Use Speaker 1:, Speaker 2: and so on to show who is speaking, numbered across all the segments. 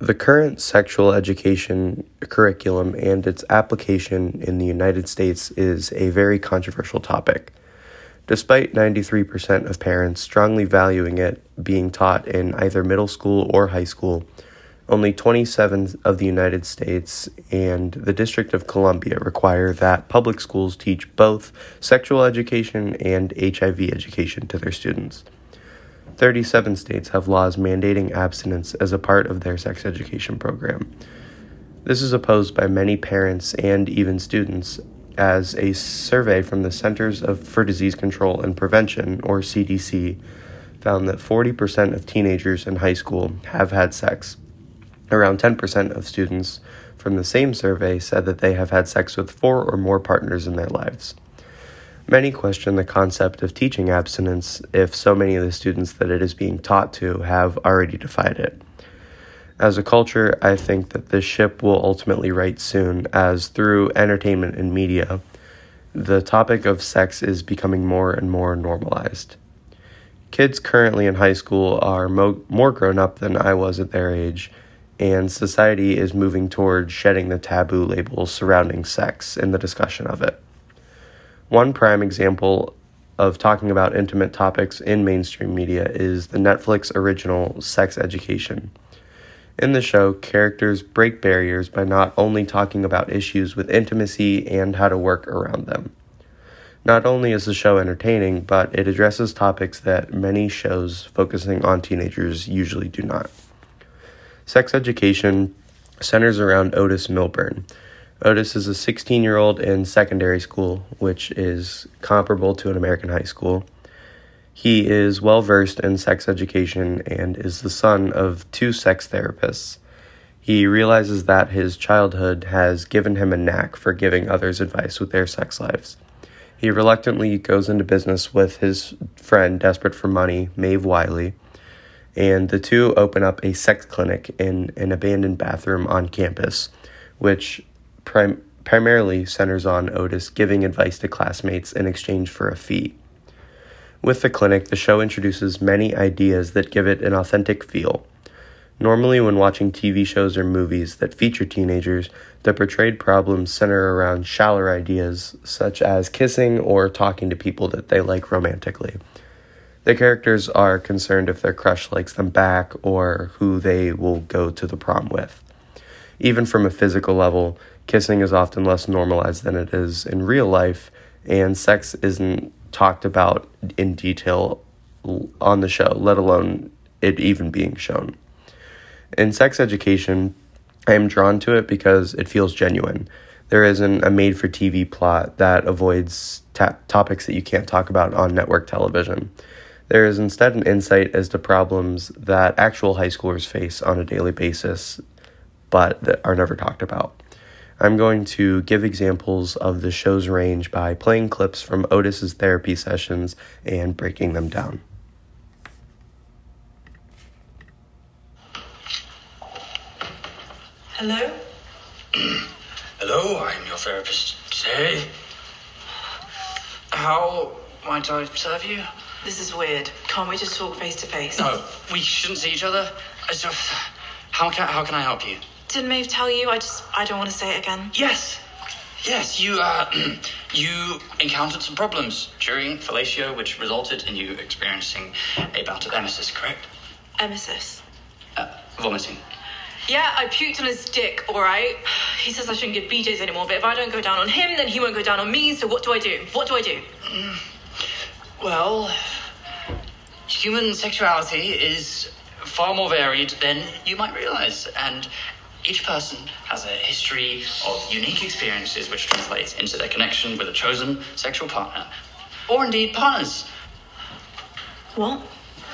Speaker 1: The current sexual education curriculum and its application in the United States is a very controversial topic. Despite 93% of parents strongly valuing it being taught in either middle school or high school, only 27 of the United States and the District of Columbia require that public schools teach both sexual education and HIV education to their students. 37 states have laws mandating abstinence as a part of their sex education program. This is opposed by many parents and even students, as a survey from the Centers for Disease Control and Prevention, or CDC, found that 40% of teenagers in high school have had sex. Around 10% of students from the same survey said that they have had sex with four or more partners in their lives. Many question the concept of teaching abstinence if so many of the students that it is being taught to have already defied it. As a culture, I think that this ship will ultimately right soon, as through entertainment and media, the topic of sex is becoming more and more normalized. Kids currently in high school are mo- more grown up than I was at their age, and society is moving toward shedding the taboo labels surrounding sex in the discussion of it. One prime example of talking about intimate topics in mainstream media is the Netflix original Sex Education. In the show, characters break barriers by not only talking about issues with intimacy and how to work around them. Not only is the show entertaining, but it addresses topics that many shows focusing on teenagers usually do not. Sex education centers around Otis Milburn. Otis is a 16 year old in secondary school, which is comparable to an American high school. He is well versed in sex education and is the son of two sex therapists. He realizes that his childhood has given him a knack for giving others advice with their sex lives. He reluctantly goes into business with his friend, desperate for money, Maeve Wiley, and the two open up a sex clinic in an abandoned bathroom on campus, which prim- primarily centers on Otis giving advice to classmates in exchange for a fee. With the clinic, the show introduces many ideas that give it an authentic feel. Normally, when watching TV shows or movies that feature teenagers, the portrayed problems center around shallower ideas such as kissing or talking to people that they like romantically. The characters are concerned if their crush likes them back or who they will go to the prom with. Even from a physical level, kissing is often less normalized than it is in real life, and sex isn't talked about in detail on the show, let alone it even being shown. In sex education, I am drawn to it because it feels genuine. There isn't a made for TV plot that avoids ta- topics that you can't talk about on network television. There is instead an insight as to problems that actual high schoolers face on a daily basis, but that are never talked about. I'm going to give examples of the show's range by playing clips from Otis's therapy sessions and breaking them down.
Speaker 2: Hello?
Speaker 3: Hello, I'm your therapist today. How might I serve you?
Speaker 2: This is weird. Can't we just talk face to face?
Speaker 3: No, we shouldn't see each other. So, how can, how can I help you?
Speaker 2: Didn't Maeve tell you? I just, I don't want to say it again.
Speaker 3: Yes. Yes, you, uh, you encountered some problems during fellatio, which resulted in you experiencing a bout of emesis, correct?
Speaker 2: Emesis.
Speaker 3: Uh, vomiting.
Speaker 2: Yeah, I puked on his dick, alright? He says I shouldn't give BJs anymore, but if I don't go down on him, then he won't go down on me, so what do I do? What do I do?
Speaker 3: Well, human sexuality is far more varied than you might realize, and each person has a history of unique experiences which translates into their connection with a chosen sexual partner, or indeed partners.
Speaker 2: What?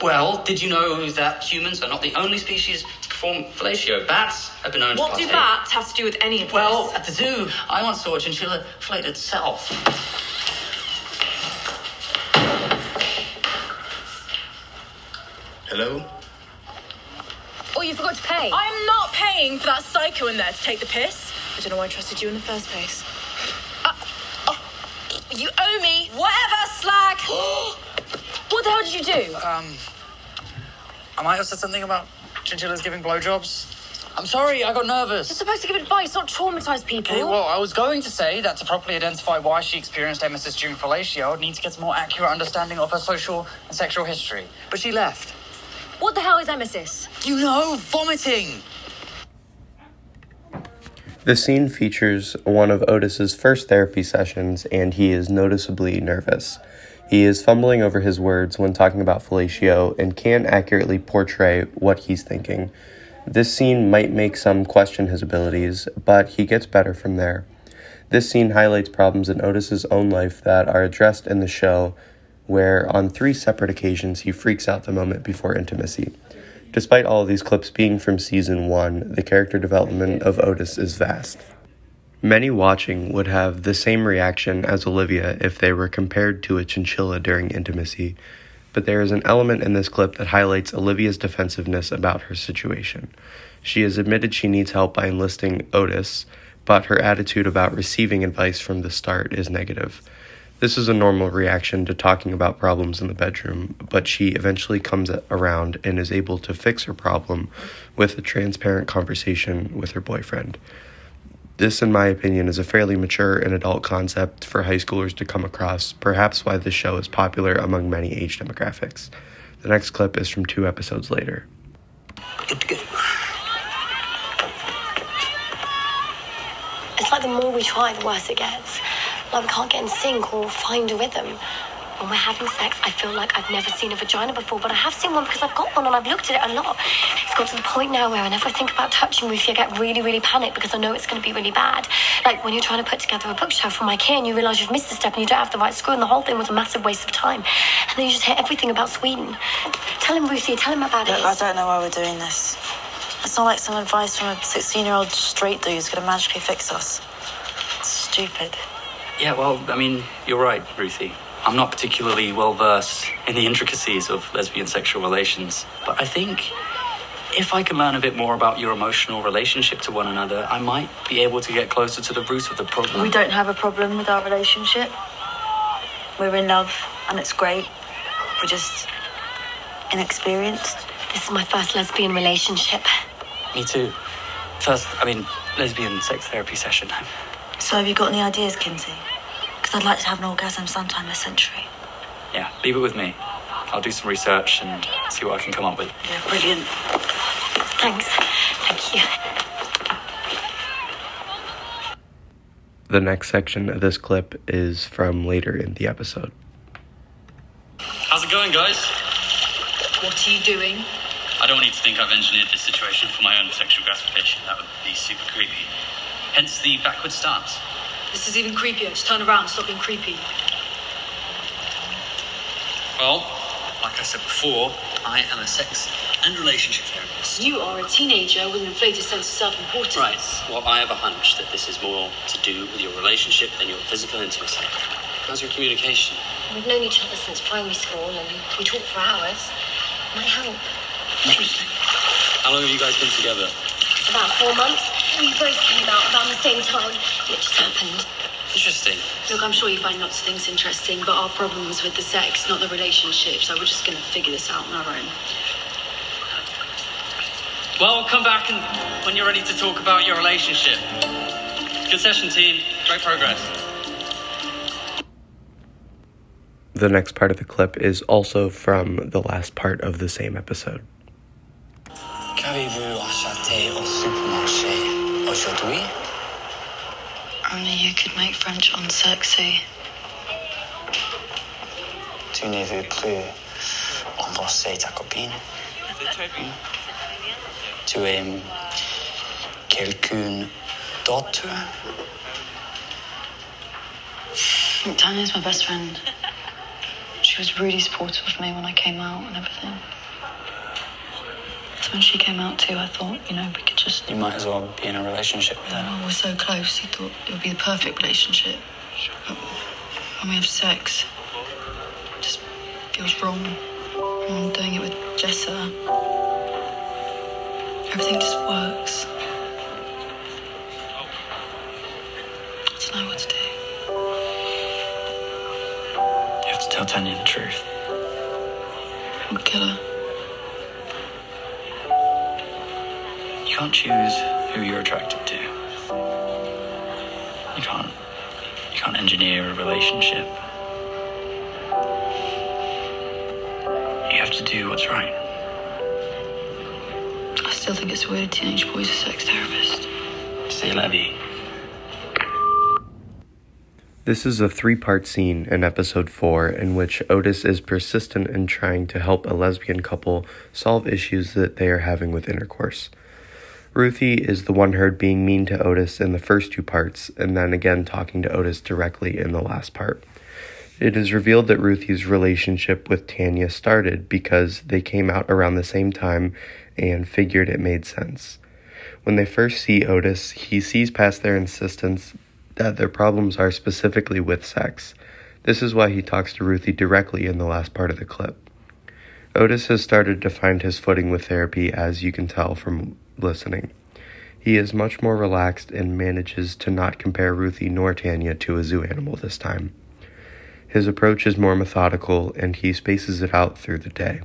Speaker 3: Well, did you know that humans are not the only species to perform fellatio? Bats have been known
Speaker 2: What
Speaker 3: to
Speaker 2: What
Speaker 3: do
Speaker 2: bats have to do with any of this?
Speaker 3: Well, at the zoo, I once saw a chinchilla fellate itself.
Speaker 4: Hello?
Speaker 5: Oh, you forgot to pay.
Speaker 2: I'm not paying for that psycho in there to take the piss. I don't know why I trusted you in the first place.
Speaker 5: You owe me. Whatever, slag. what the hell did you do?
Speaker 3: Um, I might have said something about chinchillas giving blowjobs. I'm sorry, I got nervous.
Speaker 5: You're supposed to give advice, not traumatize people.
Speaker 3: Okay, well, I was going to say that to properly identify why she experienced emesis during fellatio, I would need to get a more accurate understanding of her social and sexual history. But she left.
Speaker 5: What the hell is emesis?
Speaker 3: You know, vomiting!
Speaker 1: The scene features one of Otis's first therapy sessions, and he is noticeably nervous. He is fumbling over his words when talking about fellatio and can't accurately portray what he's thinking. This scene might make some question his abilities, but he gets better from there. This scene highlights problems in Otis's own life that are addressed in the show, where on three separate occasions he freaks out the moment before intimacy. Despite all of these clips being from season one, the character development of Otis is vast. Many watching would have the same reaction as Olivia if they were compared to a chinchilla during intimacy, but there is an element in this clip that highlights Olivia's defensiveness about her situation. She has admitted she needs help by enlisting Otis, but her attitude about receiving advice from the start is negative. This is a normal reaction to talking about problems in the bedroom, but she eventually comes around and is able to fix her problem with a transparent conversation with her boyfriend. This, in my opinion, is a fairly mature and adult concept for high schoolers to come across, perhaps why this show is popular among many age demographics. The next clip is from two episodes later.
Speaker 4: It's like the more we try, the worse it gets. Like we can't get in sync or find a rhythm. When we're having sex, I feel like I've never seen a vagina before, but I have seen one because I've got one and I've looked at it a lot. It's got to the point now where whenever I think about touching Ruthie, I get really, really panicked because I know it's going to be really bad. Like when you're trying to put together a bookshelf from IKEA and you realise you've missed a step and you don't have the right screw, and the whole thing was a massive waste of time. And then you just hear everything about Sweden. Tell him, Ruthie, tell him about
Speaker 6: Look,
Speaker 4: it.
Speaker 6: I don't know why we're doing this. It's not like some advice from a 16 year old straight dude who's going to magically fix us. It's stupid.
Speaker 3: Yeah, well, I mean, you're right, Ruthie. I'm not particularly well versed in the intricacies of lesbian sexual relations, but I think if I can learn a bit more about your emotional relationship to one another, I might be able to get closer to the root of the problem.
Speaker 6: We don't have a problem with our relationship. We're in love and it's great. We're just inexperienced.
Speaker 4: This is my first lesbian relationship.
Speaker 3: Me too. First, I mean, lesbian sex therapy session.
Speaker 6: So, have you got any ideas, Kinsey? Because I'd like to have an orgasm sometime this century.
Speaker 3: Yeah, leave it with me. I'll do some research and see what I can come up with.
Speaker 6: Yeah, brilliant.
Speaker 4: Thanks. Thank you.
Speaker 1: The next section of this clip is from later in the episode.
Speaker 7: How's it going, guys?
Speaker 2: What are you doing?
Speaker 7: I don't want you to think I've engineered this situation for my own sexual gratification. That would be super creepy. Hence the backward stance.
Speaker 2: This is even creepier. Just turn around, stop being creepy.
Speaker 7: Well, like I said before, I am a sex and relationship therapist.
Speaker 2: You are a teenager with an inflated sense of self-importance.
Speaker 7: Right. Well, I have a hunch that this is more to do with your relationship than your physical intimacy. How's your communication?
Speaker 4: We've known each other since primary school and we talk for hours. Might help.
Speaker 7: Interesting. How long have you guys been together?
Speaker 4: About four months. We both came out around the same time. It just happened.
Speaker 7: Interesting.
Speaker 2: Look, I'm sure you find lots of things interesting, but our problem was with the sex, not the relationship, so we're just going to figure this out on our own.
Speaker 7: Well, come back and when you're ready to talk about your relationship. Good session, team. Great progress.
Speaker 1: The next part of the clip is also from the last part of the same episode.
Speaker 6: You could make French unsexy.
Speaker 3: Tu ne veux plus embrasser ta copine? Tu aimes quelqu'un d'autre?
Speaker 6: Tanya's my best friend. She was really supportive of me when I came out and everything. When she came out too, I thought, you know, we could just.
Speaker 3: You might as well be in a relationship with her.
Speaker 6: Oh, we're so close. He thought it would be the perfect relationship. But when we have sex, it just feels wrong. I'm doing it with Jessa. Everything just works. I don't know what to do.
Speaker 3: You have to tell Tanya the truth.
Speaker 6: I'll kill her.
Speaker 3: Can't choose who you're attracted to. You can't. You can't engineer a relationship. You have to do what's right.
Speaker 6: I still think it's weird a teenage boy's a sex therapist.
Speaker 3: C'est la vie.
Speaker 1: This is a three part scene in episode 4 in which Otis is persistent in trying to help a lesbian couple solve issues that they are having with intercourse. Ruthie is the one heard being mean to Otis in the first two parts, and then again talking to Otis directly in the last part. It is revealed that Ruthie's relationship with Tanya started because they came out around the same time and figured it made sense. When they first see Otis, he sees past their insistence that their problems are specifically with sex. This is why he talks to Ruthie directly in the last part of the clip. Otis has started to find his footing with therapy, as you can tell from listening. He is much more relaxed and manages to not compare Ruthie nor Tanya to a zoo animal this time. His approach is more methodical and he spaces it out through the day.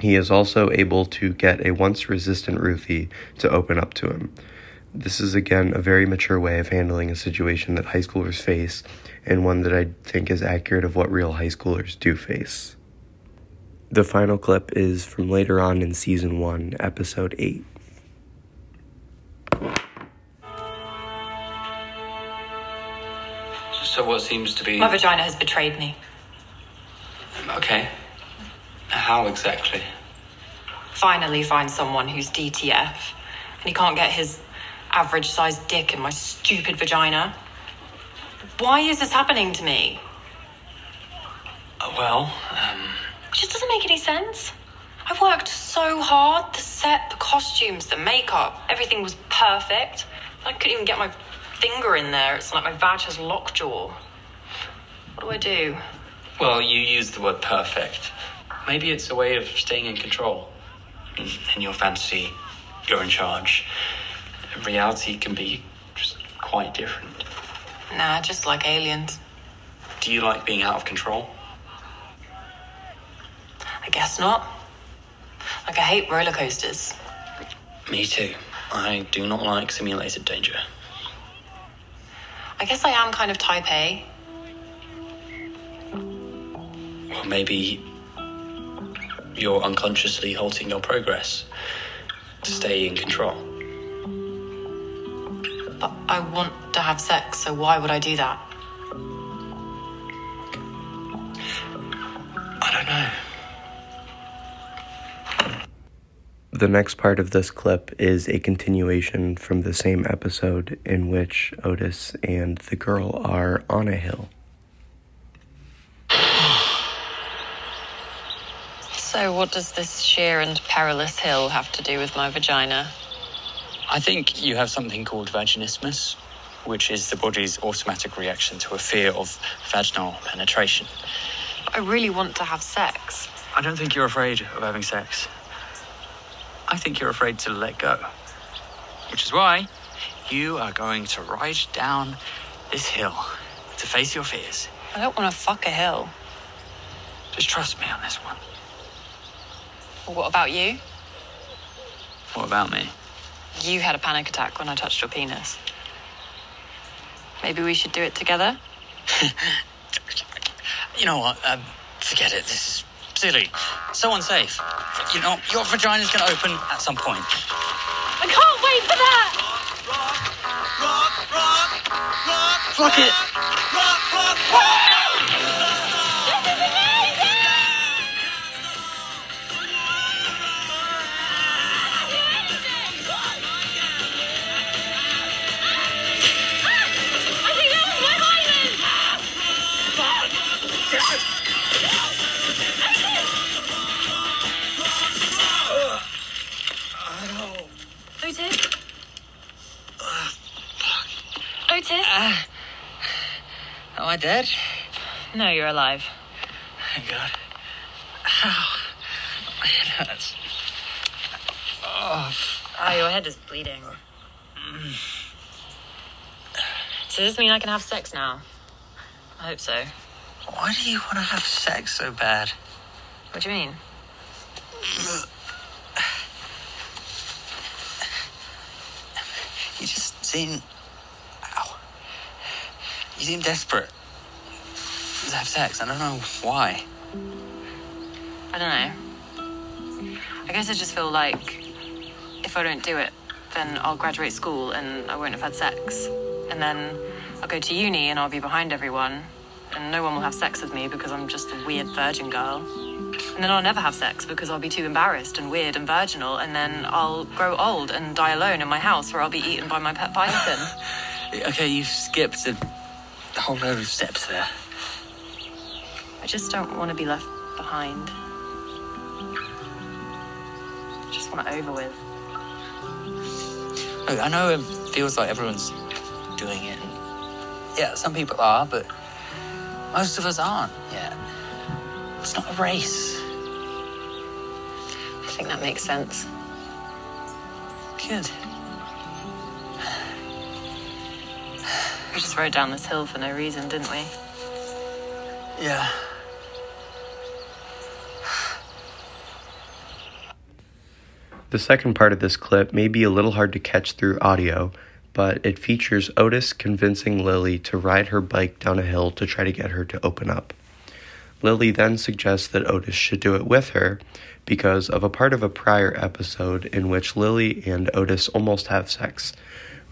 Speaker 1: He is also able to get a once resistant Ruthie to open up to him. This is again a very mature way of handling a situation that high schoolers face, and one that I think is accurate of what real high schoolers do face. The final clip is from later on in season 1, episode 8.
Speaker 3: So what seems to be
Speaker 2: My vagina has betrayed me.
Speaker 3: okay? How exactly?
Speaker 2: Finally find someone who's DTF, and he can't get his average sized dick in my stupid vagina. Why is this happening to me?
Speaker 3: Uh, well, um,
Speaker 2: It just doesn't make any sense. I worked so hard. The set, the costumes, the makeup, everything was perfect. I couldn't even get my finger in there. It's like my vag has lockjaw. What do I do?
Speaker 3: well, you used the word perfect. Maybe it's a way of staying in control. In, in your fantasy, you're in charge. Reality can be just quite different.
Speaker 2: Nah, just like aliens.
Speaker 3: Do you like being out of control?
Speaker 2: I guess not. Like, I hate roller coasters.
Speaker 3: Me too. I do not like simulated danger.
Speaker 2: I guess I am kind of type A.
Speaker 3: Well, maybe you're unconsciously halting your progress to stay in control.
Speaker 2: But I want to have sex, so why would I do that?
Speaker 1: The next part of this clip is a continuation from the same episode in which Otis and the girl are on a hill.
Speaker 8: So, what does this sheer and perilous hill have to do with my vagina?
Speaker 7: I think you have something called vaginismus, which is the body's automatic reaction to a fear of vaginal penetration.
Speaker 8: I really want to have sex.
Speaker 7: I don't think you're afraid of having sex. I think you're afraid to let go. Which is why you are going to ride down this hill to face your fears.
Speaker 8: I don't want to fuck a hill.
Speaker 7: Just trust me on this one.
Speaker 8: Well, what about you?
Speaker 7: What about me?
Speaker 8: You had a panic attack when I touched your penis. Maybe we should do it together?
Speaker 7: You know what? Um, forget it. This is silly. So unsafe. You know, your vagina's going to open at some point.
Speaker 8: I can't wait for that!
Speaker 7: Fuck it.
Speaker 8: Otis? Uh,
Speaker 7: am I dead?
Speaker 8: no, you're alive.
Speaker 7: Thank God. Ow. My head hurts.
Speaker 8: Oh, your head is bleeding. So does this mean I can have sex now? I hope so.
Speaker 7: Why do you want to have sex so bad?
Speaker 8: What do you mean?
Speaker 7: You just seem. You seem desperate to have sex. I don't know why.
Speaker 8: I don't know. I guess I just feel like if I don't do it, then I'll graduate school and I won't have had sex. And then I'll go to uni and I'll be behind everyone. And no one will have sex with me because I'm just a weird virgin girl. And then I'll never have sex because I'll be too embarrassed and weird and virginal. And then I'll grow old and die alone in my house where I'll be eaten by my pet python.
Speaker 7: Okay, you've skipped a whole load of steps there.
Speaker 8: I just don't want to be left behind. I just want it over with.
Speaker 7: Look, I know it feels like everyone's doing it. Yeah, some people are, but most of us aren't yet. It's not a race.
Speaker 8: I think that makes sense.
Speaker 7: Good.
Speaker 8: We just rode down this hill for no reason, didn't we?
Speaker 7: Yeah.
Speaker 1: The second part of this clip may be a little hard to catch through audio, but it features Otis convincing Lily to ride her bike down a hill to try to get her to open up. Lily then suggests that Otis should do it with her because of a part of a prior episode in which Lily and Otis almost have sex.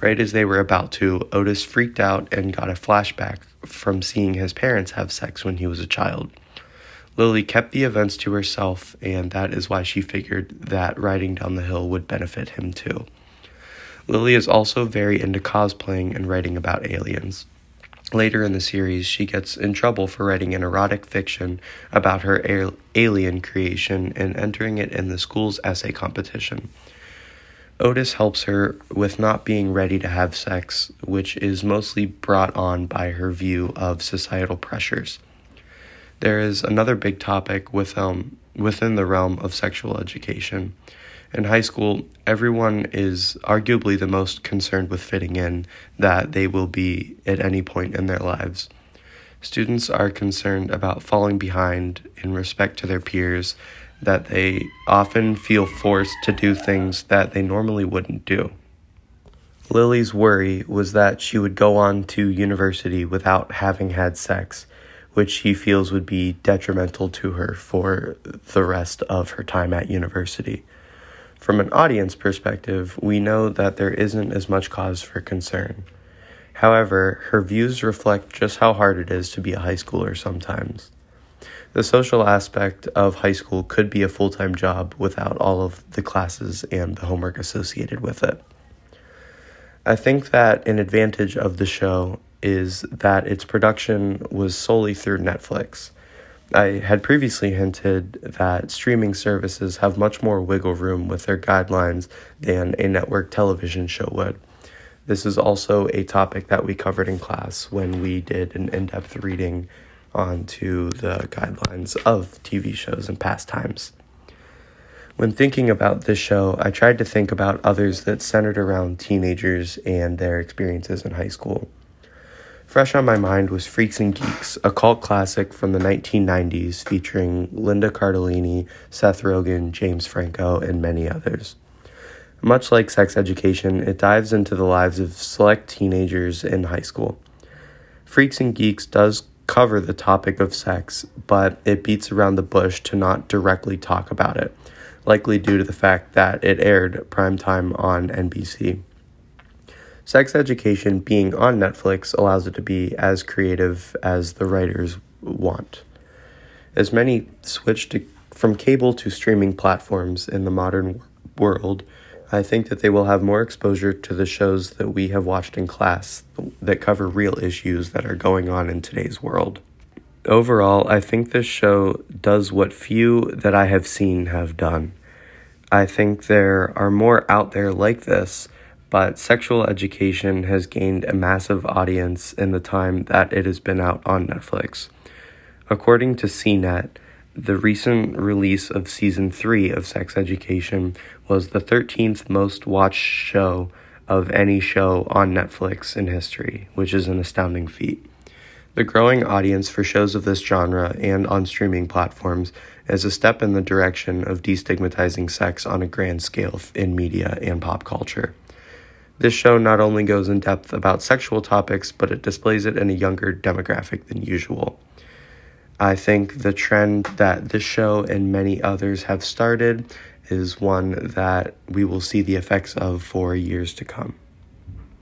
Speaker 1: Right as they were about to, Otis freaked out and got a flashback from seeing his parents have sex when he was a child. Lily kept the events to herself, and that is why she figured that riding down the hill would benefit him too. Lily is also very into cosplaying and writing about aliens. Later in the series, she gets in trouble for writing an erotic fiction about her alien creation and entering it in the school's essay competition. Otis helps her with not being ready to have sex, which is mostly brought on by her view of societal pressures. There is another big topic with, um, within the realm of sexual education. In high school, everyone is arguably the most concerned with fitting in that they will be at any point in their lives. Students are concerned about falling behind in respect to their peers, that they often feel forced to do things that they normally wouldn't do. Lily's worry was that she would go on to university without having had sex, which she feels would be detrimental to her for the rest of her time at university. From an audience perspective, we know that there isn't as much cause for concern. However, her views reflect just how hard it is to be a high schooler sometimes. The social aspect of high school could be a full time job without all of the classes and the homework associated with it. I think that an advantage of the show is that its production was solely through Netflix. I had previously hinted that streaming services have much more wiggle room with their guidelines than a network television show would. This is also a topic that we covered in class when we did an in depth reading onto the guidelines of TV shows and pastimes. When thinking about this show, I tried to think about others that centered around teenagers and their experiences in high school. Fresh on my mind was Freaks and Geeks, a cult classic from the 1990s featuring Linda Cardellini, Seth Rogen, James Franco, and many others. Much like sex education, it dives into the lives of select teenagers in high school. Freaks and Geeks does cover the topic of sex, but it beats around the bush to not directly talk about it, likely due to the fact that it aired primetime on NBC. Sex education being on Netflix allows it to be as creative as the writers want. As many switch to, from cable to streaming platforms in the modern world, I think that they will have more exposure to the shows that we have watched in class that cover real issues that are going on in today's world. Overall, I think this show does what few that I have seen have done. I think there are more out there like this but sexual education has gained a massive audience in the time that it has been out on Netflix. According to CNET, the recent release of season 3 of Sex Education was the 13th most watched show of any show on Netflix in history, which is an astounding feat. The growing audience for shows of this genre and on streaming platforms is a step in the direction of destigmatizing sex on a grand scale in media and pop culture. This show not only goes in depth about sexual topics, but it displays it in a younger demographic than usual. I think the trend that this show and many others have started is one that we will see the effects of for years to come.